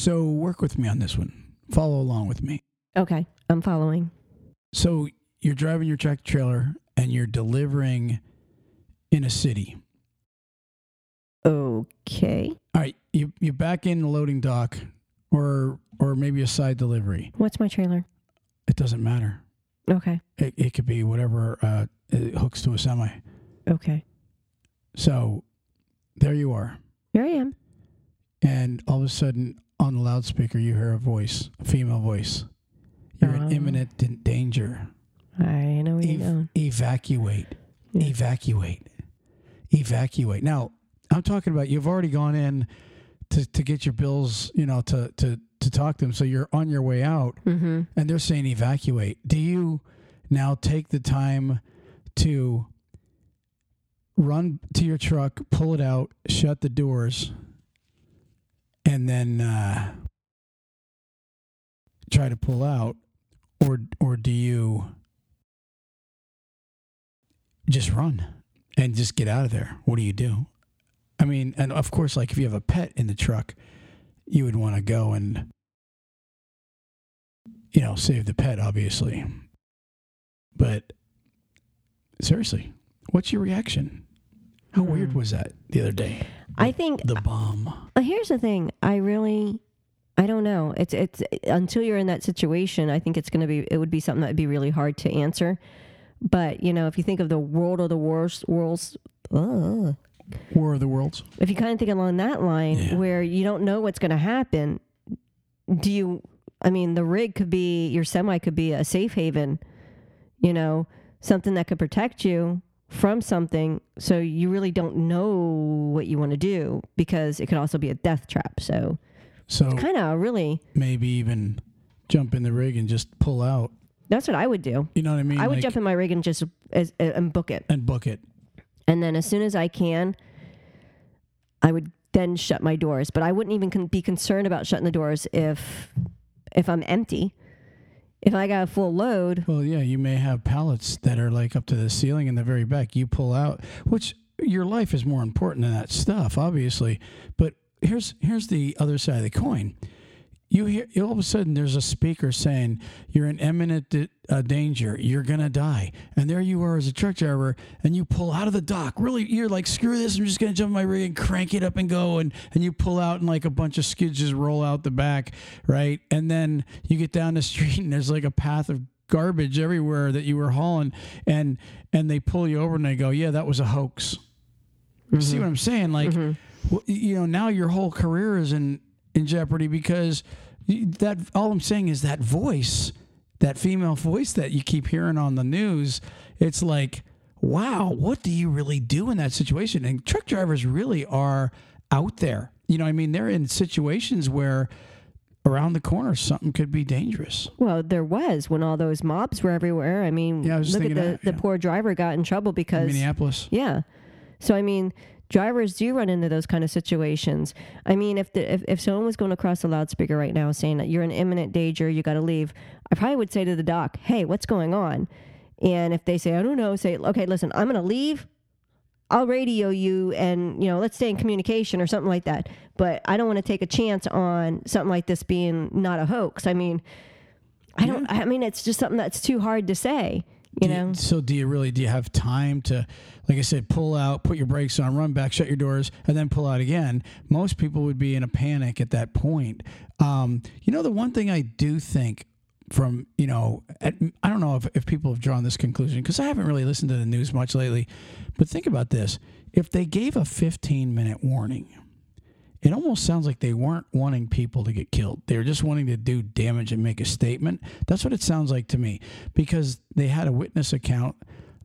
So work with me on this one. Follow along with me. Okay, I'm following. So you're driving your tractor trailer and you're delivering in a city. Okay. All right, you you back in the loading dock or or maybe a side delivery. What's my trailer? It doesn't matter. Okay. It, it could be whatever uh, it hooks to a semi. Okay. So there you are. Here I am. And all of a sudden on the loudspeaker you hear a voice, a female voice. You're in Oh. imminent d- danger. I know Ev- doing. evacuate. Yeah. Evacuate. Evacuate. Now, I'm talking about you've already gone in to, to get your bills, you know, to, to, to talk to them. So you're on your way out Mm-hmm. and they're saying evacuate. Do you now take the time to run to your truck, pull it out, shut the doors, and then uh, try to pull out, or or do you just run and just get out of there? What do you do? I mean, and of course, like if you have a pet in the truck, you would want to go and you know, save the pet, obviously. But seriously, what's your reaction? How weird Hmm. was that the other day? I think The bomb. Uh, here's the thing. I really, I don't know. It's it's until you're in that situation. I think it's gonna be. It would be something that would be really hard to answer. But you know, if you think of the world of the worst worlds, uh, War of the Worlds. if you kind of think along that line, Yeah. where you don't know what's going to happen, do you? I mean, the rig could be your semi could be a safe haven. You know, something that could protect you from something. So you really don't know what you want to do because it could also be a death trap. So So kind of really maybe even jump in the rig and just pull out. that's what I would do. You know what I mean? I would Like- jump in my rig and just as, and book it. and book it. And then as soon as I can, I would then shut my doors. But I wouldn't even con- be concerned about shutting the doors if if I'm empty. If I got a full load, Well, yeah, you may have pallets that are like up to the ceiling in the very back. You pull out, which your life is more important than that stuff, obviously. But here's here's the other side of the coin. You hear all of a sudden there's a speaker saying you're in imminent uh, danger, you're gonna die, and there you are as a truck driver, and you pull out of the dock. Really, you're like, screw this, I'm just gonna jump in my rig and crank it up and go, and and you pull out and like a bunch of skids just roll out the back, right? And then you get down the street and there's like a path of garbage everywhere that you were hauling, and and they pull you over and they go, yeah, that was a hoax. See what I'm saying? Like, well, you know, now your whole career is in in jeopardy because that. All I'm saying is that voice, that female voice that you keep hearing on the news. It's like, wow, what do you really do in that situation? And truck drivers really are out there. You know, I mean, they're in situations where around the corner something could be dangerous. well, there was when all those mobs were everywhere. I mean, Yeah, I look at the, that, the poor driver got in trouble In because Minneapolis. Yeah. So I mean, drivers do run into those kind of situations. I mean, if the if, if someone was going across the loudspeaker right now saying that you're in imminent danger, you got to leave, I probably would say to the doc, "Hey, what's going on?" And if they say, "I don't know," say, "Okay, listen, I'm going to leave. I'll radio you and, you know, let's stay in communication or something like that. But I don't want to take a chance on something like this being not a hoax. I mean, I don't I mean, it's just something that's too hard to say, you Do know. so do you really do you have time to like I said, pull out, put your brakes on, run back, shut your doors, and then pull out again? Most people would be in a panic at that point. Um, you know, the one thing I do think from you know at, i don't know if, if people have drawn this conclusion because i haven't really listened to the news much lately but think about this if they gave a 15 minute warning it almost sounds like they weren't wanting people to get killed. They were just wanting to do damage and make a statement. That's what it sounds like to me because they had a witness account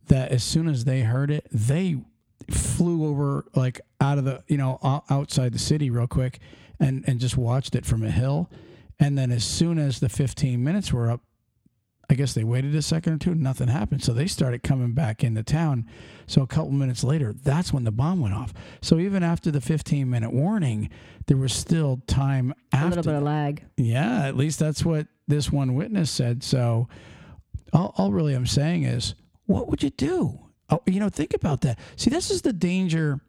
that as soon as they heard it, they flew over like out of the, you know, outside the city real quick and and just watched it from a hill. And then as soon as the 15 minutes were up, I guess they waited a second or two, nothing happened. So they started coming back into town. So a couple minutes later, that's when the bomb went off. So even after the 15 minute warning, there was still time A little bit of lag. yeah, at least that's what this one witness said. So all, all really I'm saying is, what would you do? Oh, you know, think about that. See, this is the danger.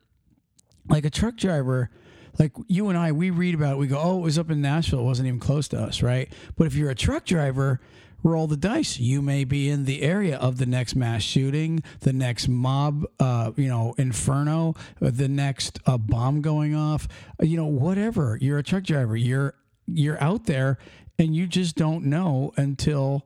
Like a truck driver, like you and I, we read about it. We go, oh, it was up in Nashville. It wasn't even close to us, right? But if you're a truck driver, roll the dice. You may be in the area of the next mass shooting, the next mob, uh, you know, inferno, uh, the next uh, bomb going off, uh, you know, whatever. You're a truck driver. You're you're out there, and you just don't know until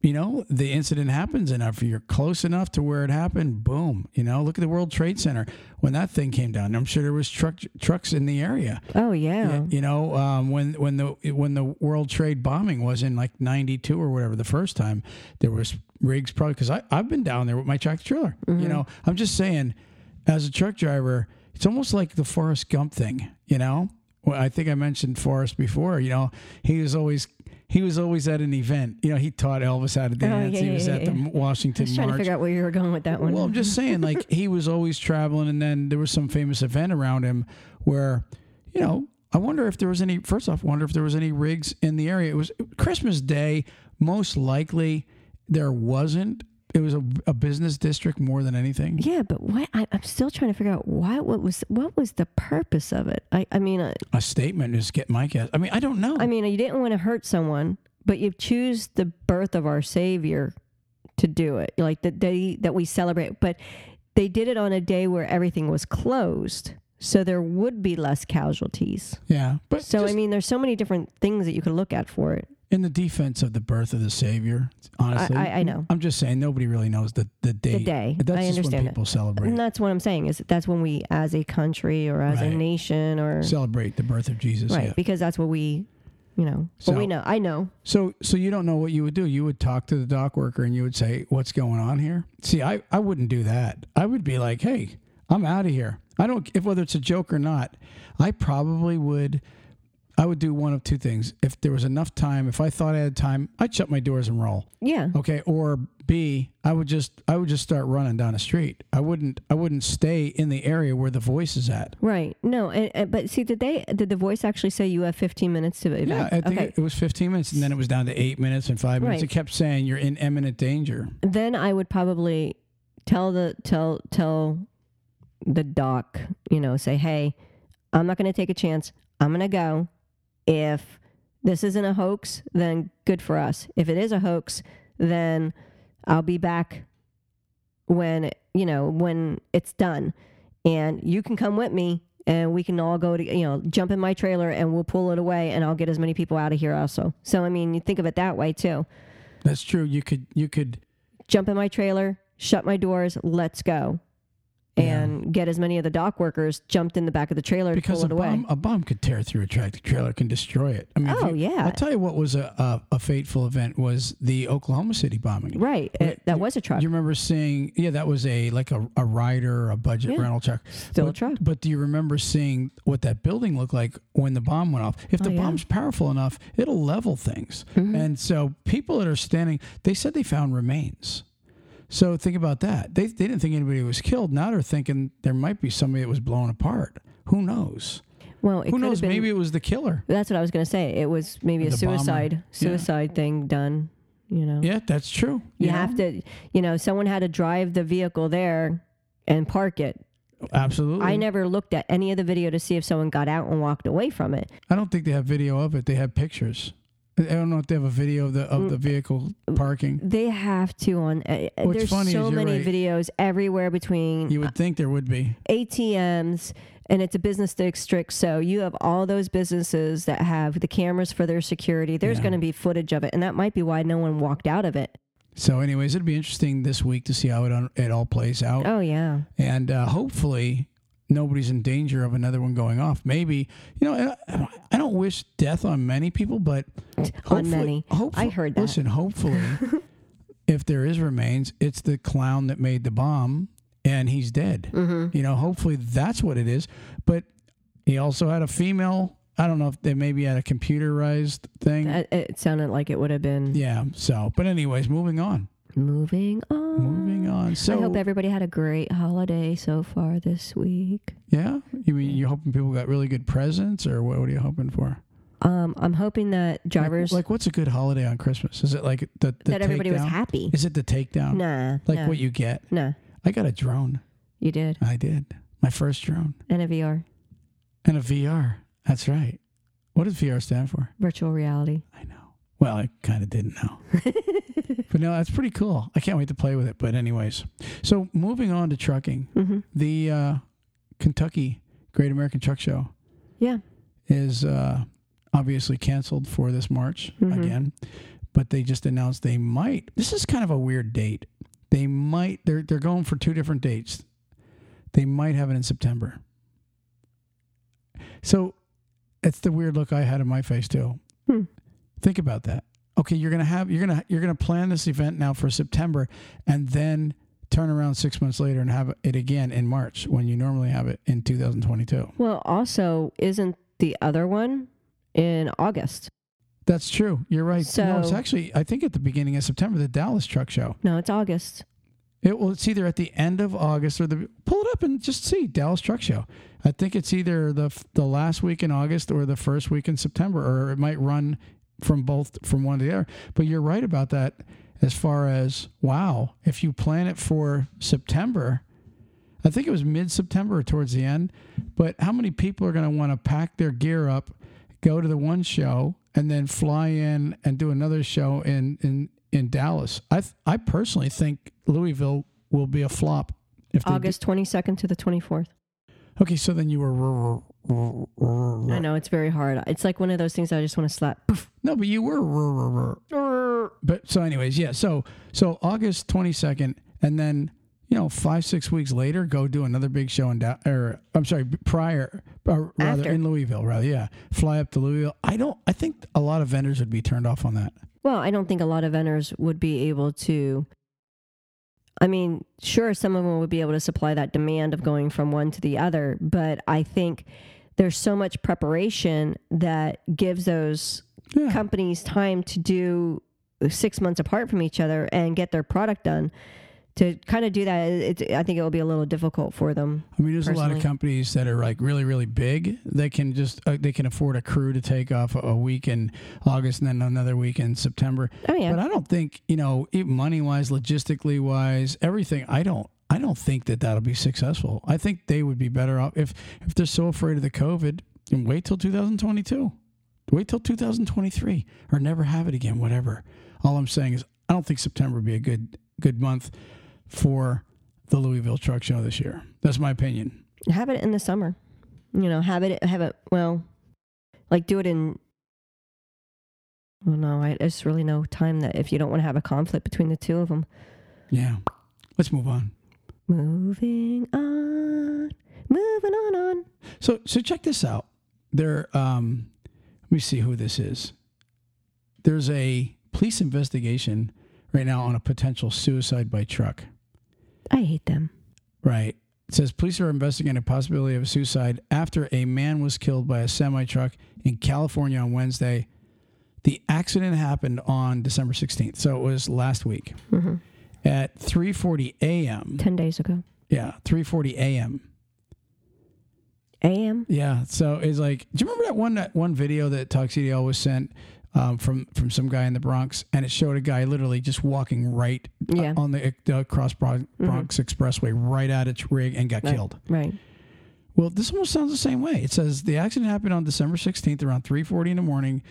you know the incident happens and if you're close enough to where it happened boom you know look at the world trade center. When that thing came down i'm sure there was truck trucks in the area. Oh yeah. you know um, when when the when the world trade bombing was in like 92 or whatever the first time there was rigs probably because i've been down there with my tractor trailer you know. I'm just saying as a truck driver it's almost like the forrest gump thing you know? Well, i think i mentioned forrest before you know he was always he was always at an event you know he taught elvis how to oh, dance yeah, he was yeah, at yeah. the washington I was trying to figure out where you were going with that one. well, I'm just saying, like he was always traveling, and then there was some famous event around him where, you know, I wonder if there was any. First off, wonder if there was any rigs in the area. It was Christmas Day, most likely there wasn't. It was a, a business district more than anything. yeah, but what? I, I'm still trying to figure out why. What was what was the purpose of it? I, I mean, uh, A statement is get my guess. I mean, I don't know. I mean, you didn't want to hurt someone, but you choose the birth of our Savior to do it, like the day that we celebrate. But they did it on a day where everything was closed, so there would be less casualties. yeah, but So just I mean, there's so many different things that you could look at for it. In the defense of the birth of the Savior, honestly, I, I know. I'm just saying nobody really knows the the date. day. That's I just understand when it. people celebrate And that's what I'm saying is that that's when we, as a country or as a nation, or celebrate the birth of Jesus. right, yeah. because that's what we, you know, So- we know. I know. So, so you don't know what you would do. You would talk to the dock worker and you would say, "What's going on here?" See, I, I wouldn't do that. I would be like, "Hey, I'm out of here." I don't if whether it's a joke or not. I probably would. I would do one of two things. If there was enough time, if I thought I had time, I'd shut my doors and roll. Yeah. Okay, or B, I would just I would just start running down the street. I wouldn't I wouldn't stay in the area where the voice is at. Right. No. And, and- but see, did they? Did the voice actually say you have 15 minutes to Yeah, evacuate? I think okay. it, it was 15 minutes, and then it was down to eight minutes and five minutes. Right. It kept saying you're in imminent danger. then I would probably tell the tell tell the doc, you know, say, "Hey, I'm not going to take a chance. I'm going to go. If this isn't a hoax, then good for us. If it is a hoax, then I'll be back when you know when it's done, and you can come with me." And we can all go to, you know, jump in my trailer and we'll pull it away and I'll get as many people out of here also. So, I mean, you think of it that way too That's true. You could you could jump in my trailer, shut my doors, let's go. Yeah. And get as many of the dock workers jumped in the back of the trailer because to a pull it away. bomb a bomb could tear through a tractor trailer, can destroy it. I mean, Oh, you- yeah. I'll tell you what was a, a, a fateful event was the Oklahoma City bombing. Right. It, that was a truck. Do you remember seeing? Yeah, that was a like a, a rider, a budget Yeah. rental truck. Still a but, truck. But do you remember seeing what that building looked like when the bomb went off? If the Oh, yeah. bomb's powerful enough, it'll level things. Mm-hmm. And so people that are standing, they said they found remains. So think about that. They, they didn't think anybody was killed. Now they're thinking there might be somebody that was blown apart. Who knows? Well, it Who knows? been, Maybe it was the killer. that's what I was going to say. It was maybe a The bomber. suicide Yeah. suicide thing done, you know. Yeah, that's true. You know? have to, you know, someone had to drive the vehicle there and park it. Absolutely. I never looked at any of the video to see if someone got out and walked away from it. I don't think they have video of it. They have pictures. I don't know if they have a video of the of Mm. the vehicle parking. They have to on. Uh, What's there's funny is so you're many right. videos everywhere between You would think there would be. ATMs and it's a business district. So you have all those businesses that have the cameras for their security. There's Yeah. going to be footage of it. And that might be why no one walked out of it. So, anyways, it'd be interesting this week to see how it un- it all plays out, Oh, yeah. and uh, hopefully nobody's in danger of another one going off. Maybe you know, I, don't wish death on many people, but On many. I heard that. Listen, hopefully, if there is remains, it's the clown that made the bomb, and he's dead. Mm-hmm. You know, hopefully that's what it is. But he also had a female. I don't know if they maybe had a computerized thing. It sounded like it would have been yeah. So, but anyways, moving on. Moving on. Moving on. So, I hope everybody had a great holiday so far this week. yeah. You mean you're hoping people got really good presents, or what? What are you hoping for? Um, I'm hoping that drivers like, what's a good holiday on Christmas? Is it like the, the that everybody was happy. Is it the takedown? Nah, Like nah, what you get? nah. I got a drone. You did I did my first drone. and a VR. And a VR. That's right. What does VR stand for? Virtual reality. I know. Well, I kind of didn't know. but no, that's pretty cool. I can't wait to play with it. But, anyways, so moving on to trucking, hmm the uh, Kentucky Great American Truck Show Yeah. is uh, obviously canceled for this March Mhm. again. But they just announced they might. This is kind of a weird date. They might. They're they're going for two different dates. They might have it in September. So, it's the weird look I had in my face too. Hmm. Think about that. Okay, you're gonna have you're gonna you're gonna plan this event now for September, and then turn around six months later and have it again in March when you normally have it in 2022. Well, also, isn't the other one in August? That's true. You're right. no, it's actually I think at the beginning of September, the Dallas Truck Show. No, it's August. It well, it's either at the end of August or the pull it up and just see Dallas Truck Show. I think it's either the the last week in August or the first week in September, or it might run from both from one to the other. But you're right about that. As far as wow, if you plan it for September, I think it was mid September or towards the end. But how many people are going to want to pack their gear up, go to the one show, and then fly in and do another show in in in Dallas? I th- I personally think Louisville will be a flop. If August 22nd to the 24th. okay, so then you were I know it's very hard. It's like one of those things I just want to slap. No, but you were but so anyways, yeah. So so August twenty second, and then you know five six weeks later, go do another big show in da- or I'm sorry, prior or rather After. in Louisville, rather yeah, fly up to Louisville. I don't. I think a lot of vendors would be turned off on that. Well, I don't think a lot of vendors would be able to. I mean, sure, some of them would be able to supply that demand of going from one to the other, but I think there's so much preparation that gives those Yeah. companies time to do six months apart from each other and get their product done. To kind of do that, it, I think it will be a little difficult for them. I mean, there's a lot of companies that are like really, really big. They can just uh, they can afford a crew to take off a, a week in August and then another week in September. Oh yeah, But I don't think you know, money wise, logistically wise, everything. I don't. I don't think that that'll be successful. I think they would be better off if if they're so afraid of the COVID. Then wait till 2022. Wait till 2023 or never have it again. Whatever. All I'm saying is I don't think September would be a good good month for the Louisville Truck Show this year. That's my opinion. have it in the summer. You know, have it have it well, like do it in. Well, no, I there's really no time that if you don't want to have a conflict between the two of them. Yeah. Let's move on. Moving on, moving on on. So so check this out. There um let me see who this is. There's a police investigation right now on a potential suicide by truck. I hate them. Right. It says police are investigating a possibility of a suicide after a man was killed by a semi truck in California on Wednesday. The accident happened on December 16th, so it was last week hmm at 3:40 a.m. Ten days ago. Yeah, 3:40 a.m. A.M. Yeah. So it's like, do you remember that one that one video that Tuxedo was sent um, from from some guy in the Bronx, and it showed a guy literally just walking right uh, on the uh, cross Bron- Bronx Expressway, right at its rig, and got Right. killed. Right. Well, this almost sounds the same way. It says the accident happened on December 16th around 3:40 in the morning,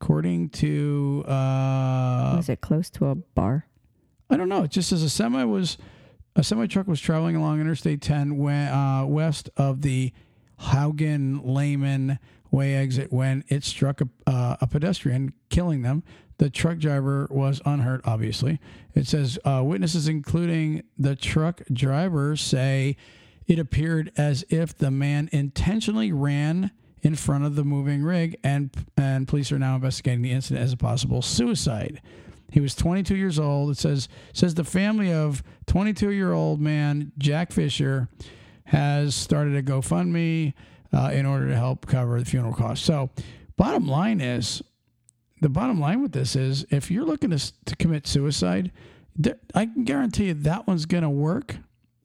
according to uh, Was it close to a bar? I don't know. It just as a semi was a semi truck was traveling along Interstate 10 when, uh, west of the Haugen Lehman Way exit when it struck a, uh, a pedestrian, killing them. The truck driver was unhurt. Obviously, it says uh, witnesses, including the truck driver, say it appeared as if the man intentionally ran in front of the moving rig, and and police are now investigating the incident as a possible suicide. He was 22 years old. It says says the family of 22 year old man Jack Fisher has started a GoFundMe uh, in order to help cover the funeral costs. So, bottom line is, the bottom line with this is, if you're looking to, to commit suicide, there, I can guarantee you that one's going to work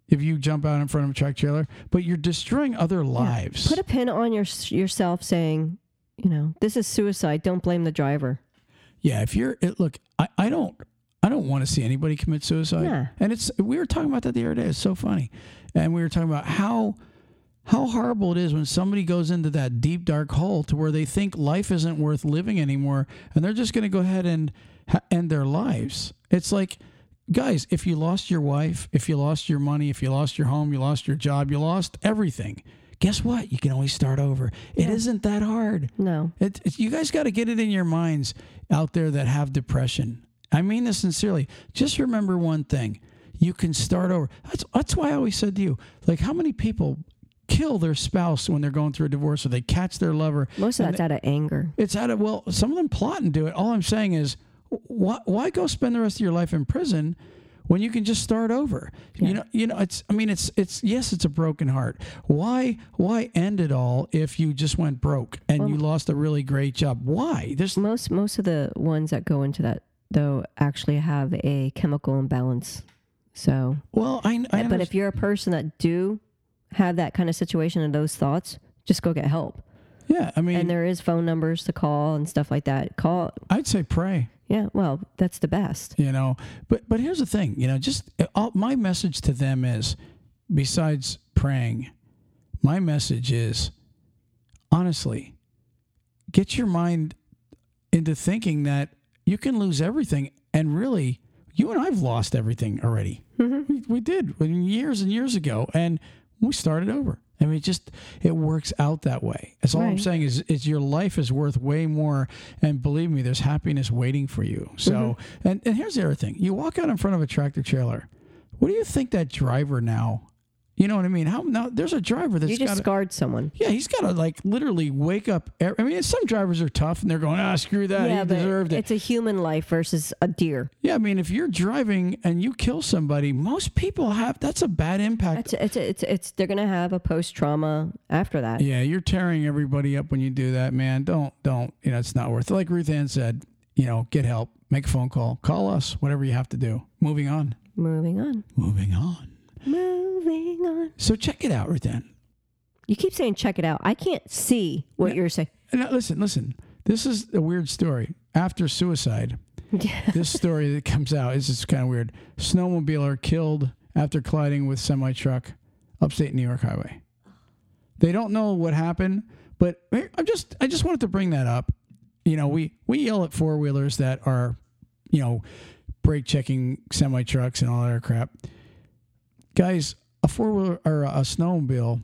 if you jump out in front of a truck trailer. But you're destroying other lives. Put a pin on your yourself saying, you know, this is suicide. Don't blame the driver. Yeah, if you're it, look, I, I don't I don't want to see anybody commit suicide. Yeah. And it's we were talking about that the other day. It's so funny, and we were talking about how how horrible it is when somebody goes into that deep dark hole to where they think life isn't worth living anymore and they're just going to go ahead and ha- end their lives. It's like guys, if you lost your wife, if you lost your money, if you lost your home, you lost your job, you lost everything. Guess what? You can always start over. It isn't that hard. No. It, it, you guys got to get it in your minds out there that have depression. I mean this sincerely. Just remember one thing. You can start over. That's, that's why I always said to you, like, how many people kill their spouse when they're going through a divorce or they catch their lover? Most of that's they, out of anger. It's out of, well, some of them plot and do it. All I'm saying is, why, why go spend the rest of your life in prison when you can just start over? Yeah. You know, you know, it's. I mean, it's. It's. Yes, it's a broken heart. Why? Why end it all if you just went broke and well, you lost a really great job? Why? There's most most of the ones that go into that though actually have a chemical imbalance. So well, I. I but if you're a person that do have that kind of situation and those thoughts, just go get help. Yeah, I mean, and there is phone numbers to call and stuff like that. Call. I'd say pray. Yeah, well, that's the best. You know, but but here's the thing. You know, just uh, all, my message to them is, besides praying, my message is, honestly, get your mind into thinking that you can lose everything, and really, you and I've lost everything already. Mm-hmm. We, we did years and years ago, and we started over. I mean, it just it works out that way. That's all right. I'm saying is, is your life is worth way more. And believe me, there's happiness waiting for you. So, mm-hmm. and, and here's the other thing: you walk out in front of a tractor trailer. What do you think that driver now you know what I mean? How now? There's a driver that's you just gotta, scarred someone. Yeah, he's got to like literally wake up. I mean, some drivers are tough and they're going, ah, screw that. Yeah, he deserved it. It's a human life versus a deer. Yeah, I mean, if you're driving and you kill somebody, most people have that's a bad impact. It's it's it's, it's they're gonna have a post trauma after that. Yeah, you're tearing everybody up when you do that, man. Don't don't you know? It's not worth. it. Like Ruth Ann said, you know, get help, make a phone call, call us, whatever you have to do. Moving on. Moving on. Moving on. Moving on. So check it out, Ruth Ann. You keep saying check it out. I can't see what you're saying. Now, listen, listen. This is a weird story. After suicide, this story that comes out is just kind of weird. Snowmobiler killed after colliding with semi truck, upstate New York highway. They don't know what happened, but I'm just I just wanted to bring that up. You know, we we yell at four wheelers that are, you know, brake checking semi trucks and all that crap guys, a four wheeler or a snowmobile,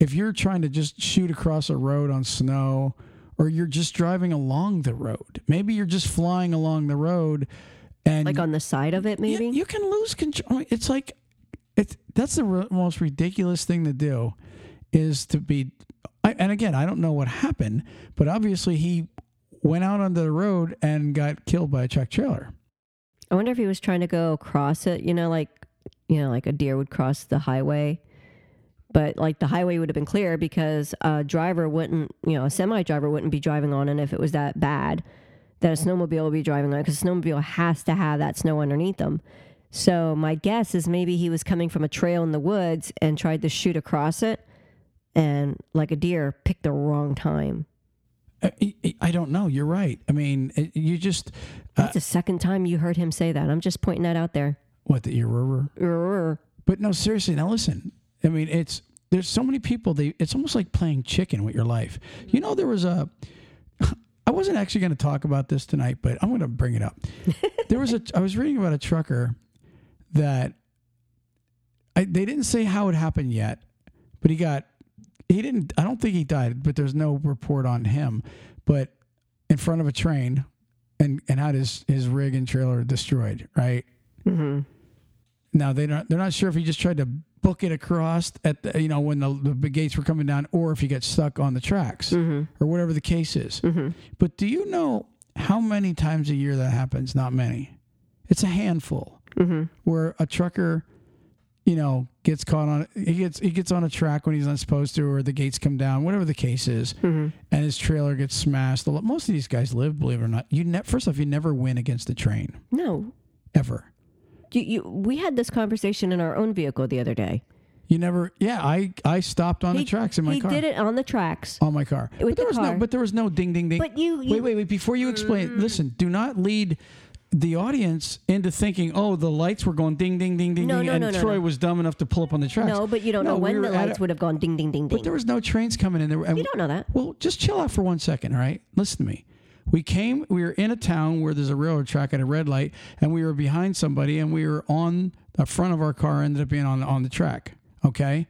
if you're trying to just shoot across a road on snow, or you're just driving along the road, maybe you're just flying along the road, and like on the side of it, maybe you, you can lose control. It's like it's that's the re- most ridiculous thing to do, is to be. I, and again, I don't know what happened, but obviously he went out onto the road and got killed by a truck trailer. I wonder if he was trying to go across it, you know, like you know, like a deer would cross the highway. But like the highway would have been clear because a driver wouldn't, you know, a semi driver wouldn't be driving on it if it was that bad that a snowmobile would be driving on because a snowmobile has to have that snow underneath them. So my guess is maybe he was coming from a trail in the woods and tried to shoot across it and like a deer picked the wrong time. I don't know. You're right. I mean, you just. Uh, That's the second time you heard him say that. I'm just pointing that out there. What the ear But no, seriously. Now listen. I mean, it's there's so many people. They it's almost like playing chicken with your life. You know, there was a. I wasn't actually going to talk about this tonight, but I'm going to bring it up. there was a. I was reading about a trucker that. I, they didn't say how it happened yet, but he got. He didn't. I don't think he died, but there's no report on him. But in front of a train, and and had his his rig and trailer destroyed. Right. Mm-hmm. Now they don't. They're not sure if he just tried to book it across at the, you know when the, the gates were coming down, or if he got stuck on the tracks, mm-hmm. or whatever the case is. Mm-hmm. But do you know how many times a year that happens? Not many. It's a handful mm-hmm. where a trucker, you know, gets caught on. He gets he gets on a track when he's not supposed to, or the gates come down, whatever the case is, mm-hmm. and his trailer gets smashed. Most of these guys live, believe it or not. You ne- first off, you never win against the train. No, ever. You, you, we had this conversation in our own vehicle the other day. You never, yeah. I I stopped on he, the tracks in my he car. He did it on the tracks on my car. With but there the was car. no, but there was no ding ding ding. But you, you wait wait wait. Before you explain, mm. listen. Do not lead the audience into thinking, oh, the lights were going ding, ding, ding, ding, No, ding, no, and no, Troy was dumb enough to pull up on the tracks. No, but you don't No, know when we the lights a- would have gone ding, ding, ding, But there was no trains coming in there. and- You don't know that. Well, just chill out for one second, all right? Listen to me. We came, we were in a town where there's a railroad track at a red light, and we were behind somebody, and we were on the front of our car, ended up being on, on the track, okay?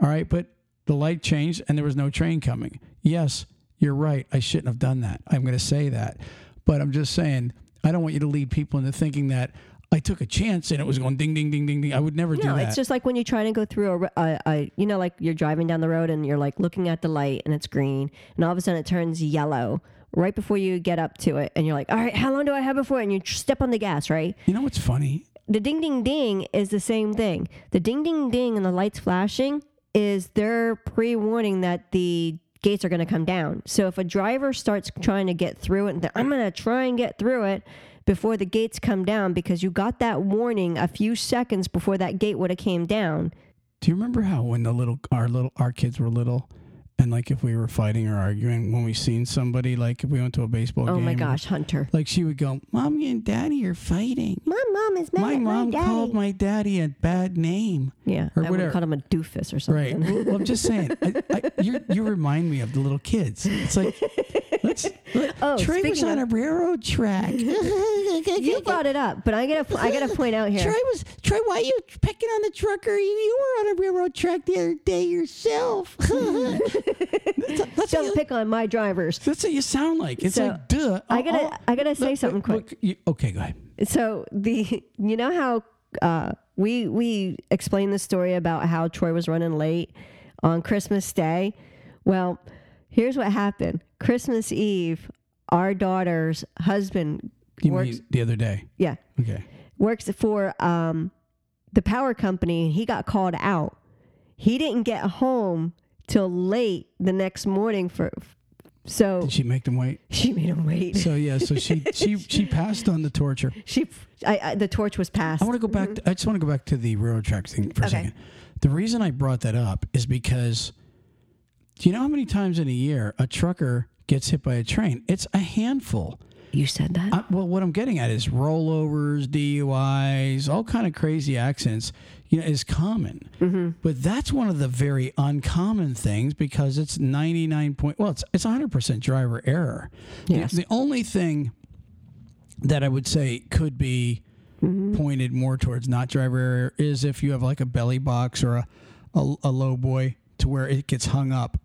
All right, but the light changed, and there was no train coming. Yes, you're right. I shouldn't have done that. I'm going to say that. But I'm just saying, I don't want you to lead people into thinking that I took a chance and it was going ding, ding, ding, ding, ding. I would never do that. No, it's just like when you try to go through a, a, a, you know, like you're driving down the road and you're like looking at the light and it's green, and all of a sudden it turns yellow right before you get up to it, and you're like, all right, how long do I have before? And you step on the gas, right? you know what's funny? The ding ding ding is the same thing. The ding ding ding and the lights flashing is their pre warning that the gates are going to come down. So if a driver starts trying to get through it, and I'm going to try and get through it before the gates come down because you got that warning a few seconds before that gate would have came down. Do you remember how when the little our little our kids were little, and like if we were fighting or arguing when we seen somebody like if we went to a baseball oh game Oh game, my gosh, Hunter. like she would go, "Mommy and Daddy are fighting." My mom is mad My at mom my called my daddy a bad name. yeah, or I would whatever. have called him a doofus or something Right. well, I'm just saying. I, I, you you remind me of the little kids. It's like, let's. Oh, Trey was on a railroad track. you brought it up, but I gotta I gotta point out here. Troy was Troy. Why are you picking on the trucker? You, you were on a railroad track the other day yourself. that's, that's Don't you, pick on my drivers. that's what you sound like. It's So, like duh. I gotta I'll- I gotta say look, something look, quick. you- okay, go ahead. So the you know how uh, we we explained the story about how Troy was running late on Christmas Day. Well, here's what happened. Christmas Eve, our daughter's husband You works. mean the other day? Yeah, Okay. works for um, the power company. He got called out. He didn't get home till late the next morning for. So Did she make them wait? she made him wait. So yeah, so she she she passed on the torture. She, I, I, the torch was passed. I want to go back. To, I just want to go back to the railroad track thing for a second. The reason I brought that up is because do you know how many times in a year a trucker gets hit by a train? It's a handful. You said that. I, well, what I'm getting at is rollovers, DUIs, all kind of crazy accidents. You know, is common, Mm-hmm. but that's one of the very uncommon things because it's 99 point. Well, it's it's 100 percent driver error. The- Yes. The, only thing that I would say could be Mm-hmm. pointed more towards not driver error is if you have like a belly box or a, a, a low boy to where it gets hung up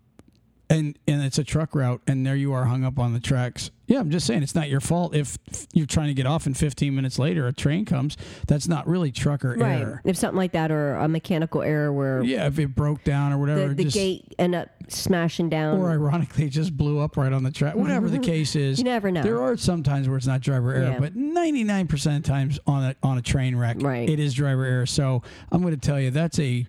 and and it's a truck route and there you are hung up on the tracks yeah i'm just saying it's not your fault if you're trying to get off and 15 minutes later a train comes that's not really trucker right. error If something like that, or a mechanical error where yeah if it broke down or whatever the, the just, gate end up smashing down. or ironically it just blew up right on the track whatever the case is you never know. There are some times where it's not driver error, Yeah. but 99% of times on a on a train wreck, Right. it is driver error. So I'm going to tell you that's a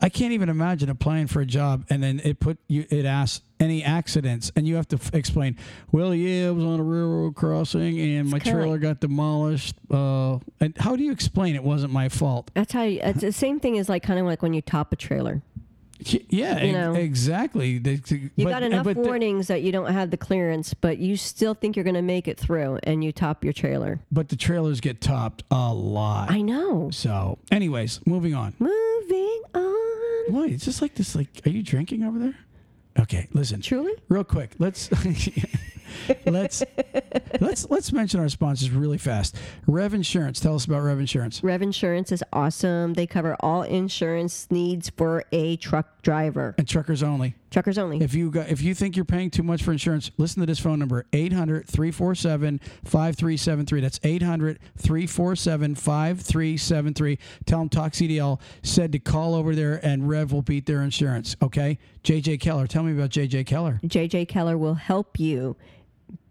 I can't even imagine applying for a job and then it put you it asks any accidents and you have to f- explain. Well, yeah, I was on a railroad crossing and my kinda trailer got demolished. Uh, and how do you explain it wasn't my fault? That's how you, it's the same thing as like kind of like when you top a trailer. Yeah, You know. exactly. The- You but- got enough but the- warnings that you don't have the clearance, but you still think you're going to make it through, and you top your trailer. but the trailers get topped a lot. I know. so, anyways, moving on. Moving on. Why? It's just like this. Like, are you drinking over there? Okay, listen. Truly? Real quick, let's let's let's let's mention our sponsors really fast. Rev Insurance. Tell us about Rev Insurance. Rev Insurance is awesome. They cover all insurance needs for a truck driver. And truckers only. Truckers only. If you got, if you think you're paying too much for insurance, listen to this phone number 800-347-5373. That's 800-347-5373. Tell them Talk CDL said to call over there and Rev will beat their insurance, okay? JJ Keller, tell me about JJ Keller. JJ Keller will help you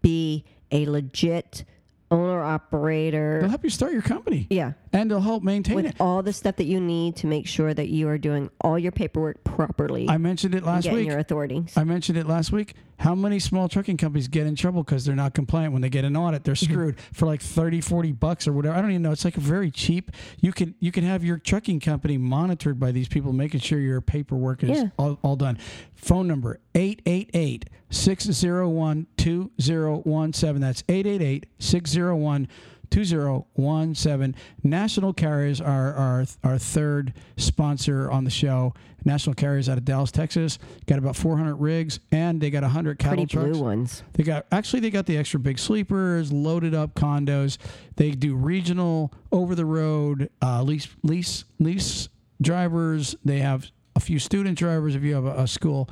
be a legit owner operator. They'll help you start your company. Yeah. And they'll help maintain With it. all the stuff that you need to make sure that you are doing all your paperwork properly. I mentioned it last week. your authorities. I mentioned it last week. How many small trucking companies get in trouble because they're not compliant when they get an audit? They're Mm-hmm. screwed for like 30, 40 bucks or whatever. I don't even know. It's like very cheap. You can you can have your trucking company monitored by these people, making sure your paperwork is Yeah. all, all done. Phone number 888 601 2017. That's 888 601 2017. National Carriers are our, our third sponsor on the show. National Carriers out of Dallas, Texas. Got about 400 rigs and they got 100 cattle Pretty trucks. blue ones. They got actually they got the extra big sleepers, loaded up condos. They do regional, over the road, uh, lease lease lease drivers. They have a few student drivers if you have a, a school.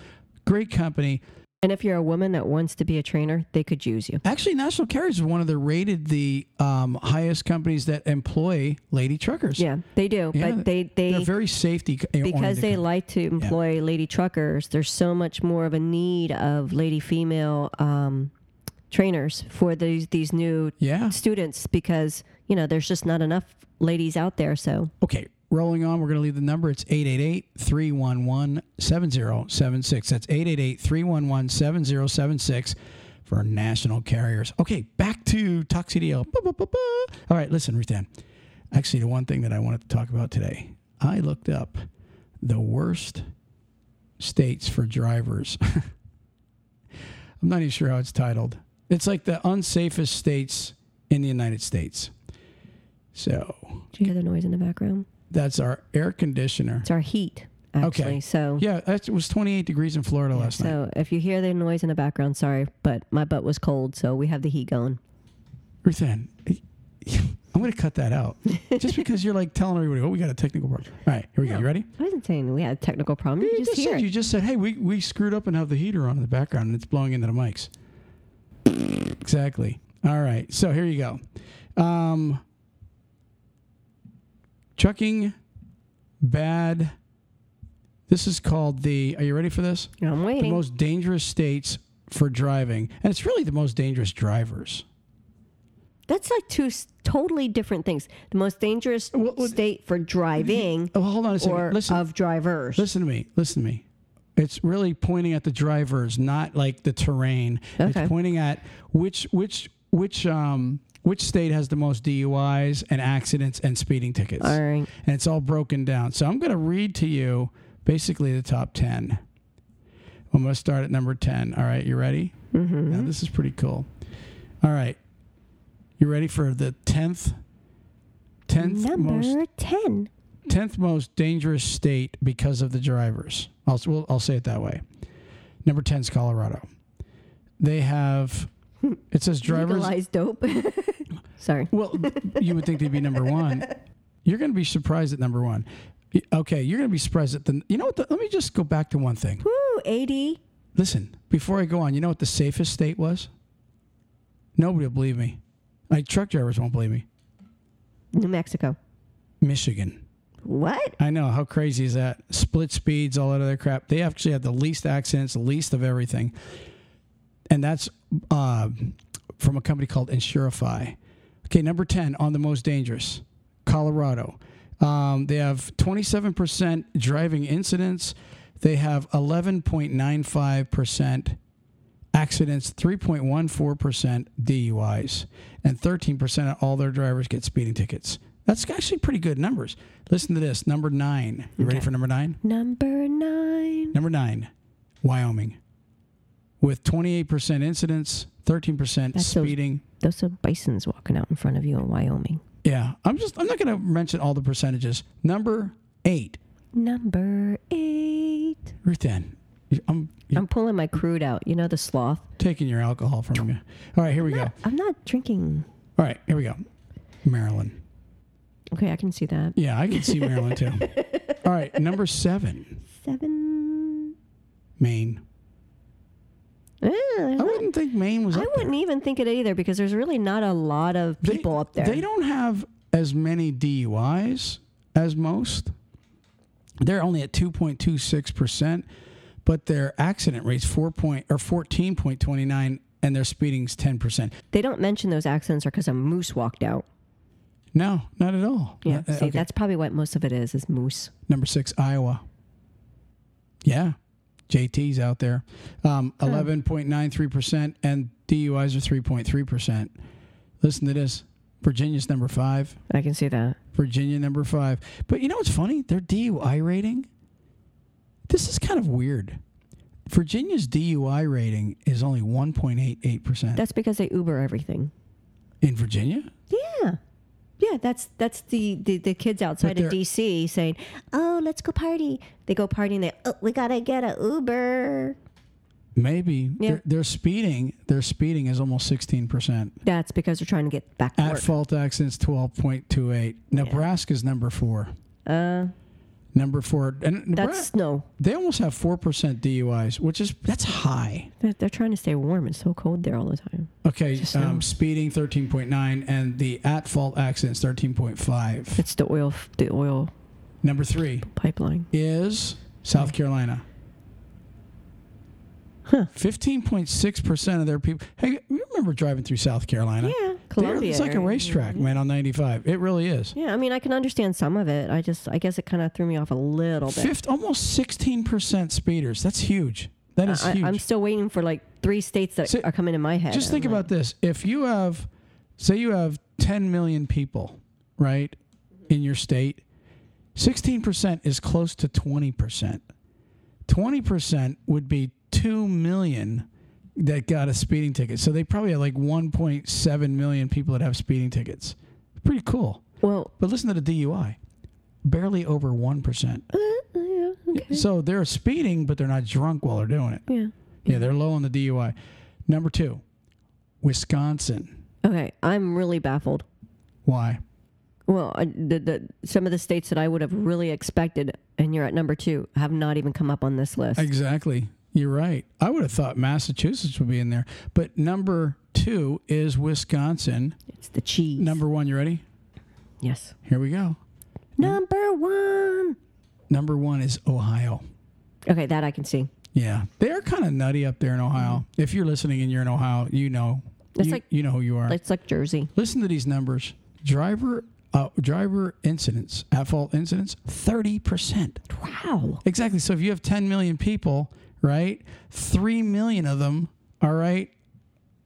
Great company. And if you're a woman that wants to be a trainer, they could use you. Actually, National Carriers is one of the rated the um, highest companies that employ lady truckers. Yeah, they do. Yeah, but they They're very safety because they oriented. like to employ lady truckers. There's so much more of a need of lady female um, trainers for these these new yeah. students because you know there's just not enough ladies out there. So Okay, rolling on. We're going to leave the number. It's 888-311-7076. That's 888-311-7076 for national carriers. Okay, back to Tuxedo. All right, listen, Ruth-Ann. Actually, the one thing that I wanted to talk about today, I looked up the worst states for drivers. I'm not even sure how it's titled. It's like the unsafest states in the United States. So do you hear the noise in the background? That's our air conditioner. It's our heat actually. Okay. So Yeah, that- it was 28 degrees in Florida last night. so if you hear the noise in the background, sorry, but my butt was cold, so we have the heat going. Ruth Ann, I'm going to cut that out just because you're like telling everybody, oh, we got a technical problem. All right, here we go. You ready? I wasn't saying we had a technical problem. You, You just, just said you just said, hey, we, we screwed up and have the heater on in the background and it's blowing into the mics. Exactly. All right. So here you go. Um, trucking bad. This is called the. Are you ready for this? I'm waiting. The most dangerous states for driving, and it's really the most dangerous drivers. That's like two totally different things. The most dangerous What- what- state for driving Oh, hold on a second. or listen, of drivers. listen to me. Listen to me. It's really pointing at the drivers, not like the terrain. Okay. It's pointing at which which which um which state has the most DUIs and accidents and speeding tickets. All right. And it's all broken down. So I'm going to read to you basically the top 10. I'm going to start at number 10. All right, you ready? Mm-hmm. Now, this is pretty cool. All right. You ready for the 10th 10th Number most 10. 10th most dangerous state because of the drivers. I'll well, I'll say it that way. Number 10 is Colorado. They have it says drivers Legalized dope. Sorry. well, you would think they'd be number 1. You're going to be surprised at number 1. Okay, you're going to be surprised at the You know what? The, let me just go back to one thing. Woo, 80. Listen, before I go on, you know what the safest state was? Nobody will believe me. Like truck drivers won't believe me. New Mexico. Michigan. What? I know. How crazy is that? Split speeds, all that other crap. They actually had the least accidents, the least of everything. And that's uh, from a company called Insurify. Okay, number 10 on the most dangerous Colorado. Um, they have 27% driving incidents. They have 11.95% accidents, 3.14% DUIs, and 13% of all their drivers get speeding tickets. That's actually pretty good numbers. Listen to this. Number nine. You ready for number nine? Number 9. Number nine, Wyoming. With 28% incidents, 13% That's speeding. Those are bisons walking out in front of you in Wyoming. Yeah. I'm just I'm not gonna mention all the percentages. Number eight. Number 8. Ruth Ann. I'm you're I'm pulling my crude out. You know the sloth? taking your alcohol from you. All right, here we go. I'm not drinking. All right, here we go. Maryland. Okay, I can see that. Yeah, I can see Maryland too. All right, number seven, 7. Maine. Eh, I wouldn't think Maine was. I wouldn't even think it either because there's really not a lot of They- people up there. They don't have as many DUIs as most. They're only at 2.26%, but their accident rate's 4 point or 14.29 and their speeding's 10%. They don't mention those accidents are because a moose walked out. No, not at all. Yeah, Uh, see, okay. that's probably what most of it is, is moose. Number 6 Iowa. Yeah. JT's out there. Um, 11.93% and DUIs are 3.3%. Listen to this. Virginia's number 5. I can see that. Virginia number five. But you know what's funny? Their DUI rating. This is kind of weird. Virginia's DUI rating is only one point eight eight percent That's because they Uber everything. in Virginia. Yeah. Yeah, that's that's the the, the kids outside of DC saying, "Oh, let's go party." They go party and they, "Oh, we gotta get a Uber." Maybe Yeah. their, their speeding. Their speeding is almost sixteen percent. That's because they're trying to get back to At work. fault accidents twelve point two eight. Nebraska's number four. Uh, Number four, and that's no. they almost have four percent DUIs, which is that's high. They're, they're trying to stay warm. It's so cold there all the time. Okay, um, speeding thirteen point nine, and the at fault accidents thirteen point five. It's the oil the oil Number three pipeline. is South Carolina. Huh. Fifteen point six percent of their people. Hey, you remember driving through South Carolina? Yeah, Columbia. It's like a racetrack, mm-hmm. man, on ninety five. It really is. Yeah, I mean, I can understand some of it. I just, I guess it kind of threw me off a little bit. Fifth, almost sixteen percent speeders. That's huge. That is I, huge. I'm still waiting for like three states that So, are coming in my head. Just think I'm about this. If you have, say, you have 10 million people, right, mm-hmm. in your state, 16% is close to 20%. 20% would be 2 million that got a speeding ticket. So they probably have like 1.7 million people that have speeding tickets. Pretty cool. well, But listen to the DUI barely over 1%. uh, yeah, okay, So they're speeding, but they're not drunk while they're doing it. yeah. Yeah, they're low on the DUI. Number two, Wisconsin. Okay, I'm really baffled. Why? Well, the, the some of the states that I would have really expected, and you're at number two, have not even come up on this list. Exactly. You're right. I would have thought Massachusetts would be in there. But number two is Wisconsin. it's the cheese. Number one, you ready? yes. Here we go. Number one. Number one is Ohio. Okay, that I can see. Yeah. They're kind of nutty up there in Ohio. If you're listening and you're in Ohio, you know. It's you, like- you know who you are. It's like Jersey. Listen to these numbers. Driver uh, driver incidents, at fault incidents, 30%. Wow. Exactly. So if you have 10 million people, right? 3 million of them, all right?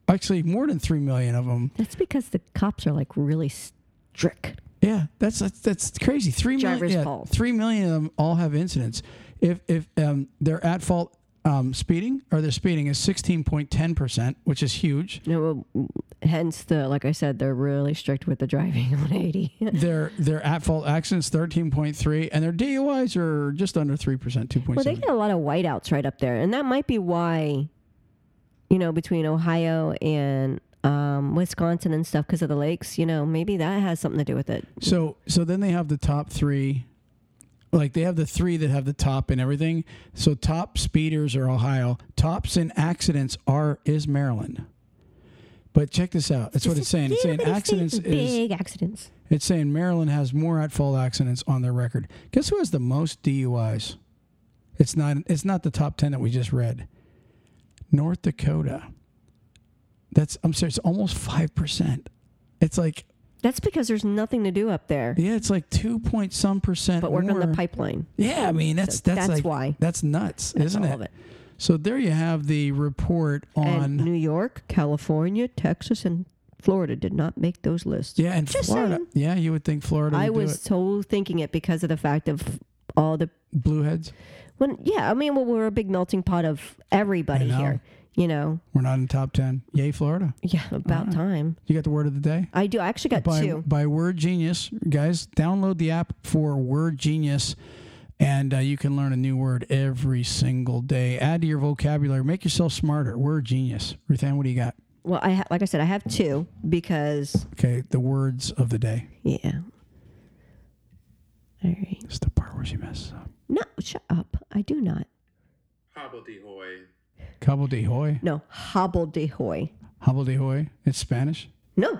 Actually, more than 3 million of them. That's because the cops are like really strict. Yeah, that's that's, that's crazy. 3 million yeah. 3 million of them all have incidents. If if um, they're at fault um, speeding or their speeding is 16.10%, which is huge. Know, well, hence the like I said, they're really strict with the driving on 80. Their their at fault accidents 13.3 and their DUIs are just under 3%, 2.7. well, they get a lot of whiteouts right up there, and that might be why, you know, between Ohio and um, Wisconsin and stuff because of the lakes. You know, maybe that has something to do with it. So so then they have the top three, like they have the three that have the top and everything. So top speeders are Ohio. Tops in accidents are is Maryland. But check this out. That's what it's saying. It's saying accidents is big accidents. it's saying Maryland has more at fault accidents on their record. Guess who has the most DUIs? It's not it's not the top ten that we just read. North Dakota. That's I'm sorry, it's almost five percent. It's like That's because there's nothing to do up there, yeah, it's like two point some percent. but work on the pipeline. Yeah, I mean that's So that's, that's like why. that's nuts, That's isn't it? it. So there you have the report And on New York, California, Texas, and Florida did not make those lists. yeah, and Just Florida. saying. Yeah, you would think Florida. I was so thinking it because of the fact of all the. Blueheads. when yeah, I mean, well, we're a big melting pot of everybody here. You know, We're not in top ten. Yay, Florida! yeah, about right. time. You got the word of the day. I do. I actually got by two. by Word Genius, guys. Download the app for Word Genius, and uh, you can learn a new word every single day. Add to your vocabulary. Make yourself smarter. Word Genius. Ruth Ann, what do you got? Well, I ha- like I said, I have two because Okay, the words of the day. yeah. All right. It's the part where she messes up. No, shut up. I do not. Hobbledehoy. Cabo de hoy. No, hobbledehoy. Hobble de hoy. It's Spanish. No,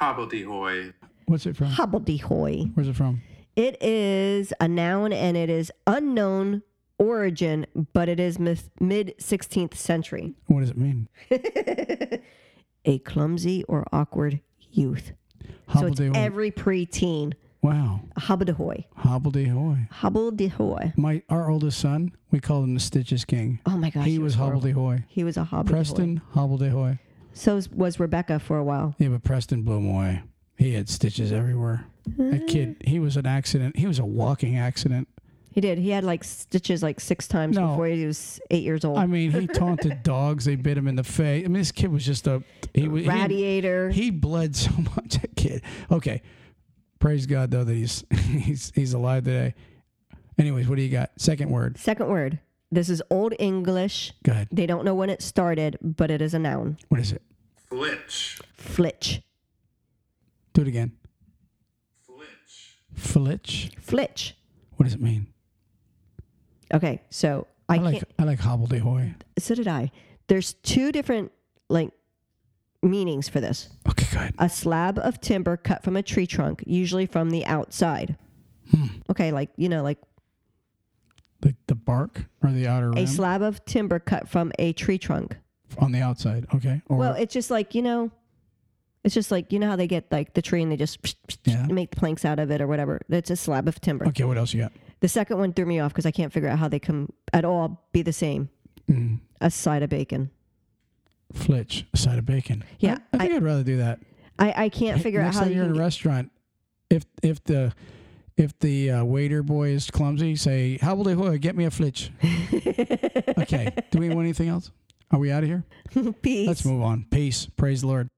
Hobbledehoy. What's it from? hobbledehoy. Where's it from? It is a noun and it is unknown origin, but it is mid 16th century. What does it mean? A clumsy or awkward youth. So it's de hoy. every preteen. Wow. A hobbledehoy. Hobble. Hobbledehoy. My our oldest son, we called him the Stitches King. Oh my gosh. he was Hobble horrible. de hoy. He was a hobbledehoy. Preston Hobble de hoy. So was Rebecca for a while. Yeah, but Preston blew him away. He had stitches everywhere. That uh. kid, he was an accident. He was a walking accident. He did. He had like stitches like six times No. before he was eight years old. I mean, he taunted dogs. They bit him in the face. I mean, this kid was just a he was he- Radiator. He, bled so much. That kid. Okay, praise God though that he's he's he's alive today. Anyways, what do you got? Second word. Second word. This is Old English. Go ahead. They don't know when it started, but it is a noun. What is it? Flitch. Flitch. Do it again. Flitch. Flitch. Flitch. What does it mean? Okay, so I, I like can't. I like hobbledehoy. So did I. There's two different like meanings for this. Okay, go ahead. A slab of timber cut from a tree trunk, usually from the outside. Hmm. Okay, like you know, like The the bark or the outer a rim slab of timber cut from a tree trunk. on the outside. Okay. Or Well, it's just like you know, it's just like you know how they get like the tree and they just Yeah. make the planks out of it or whatever. That's a slab of timber. okay. What else you got? The second one threw me off because I can't figure out how they can at all be the same. Mm. A side of bacon. Flitch, a side of bacon. Yeah, I, I think I, would rather do that. I, I can't figure out Next how time you you're in a restaurant, if if the if the uh, waiter boy is clumsy, say hobbledehoy, get me a flitch. okay. Do we want anything else? Are we out of here? Peace. Let's move on. Peace. Praise the Lord.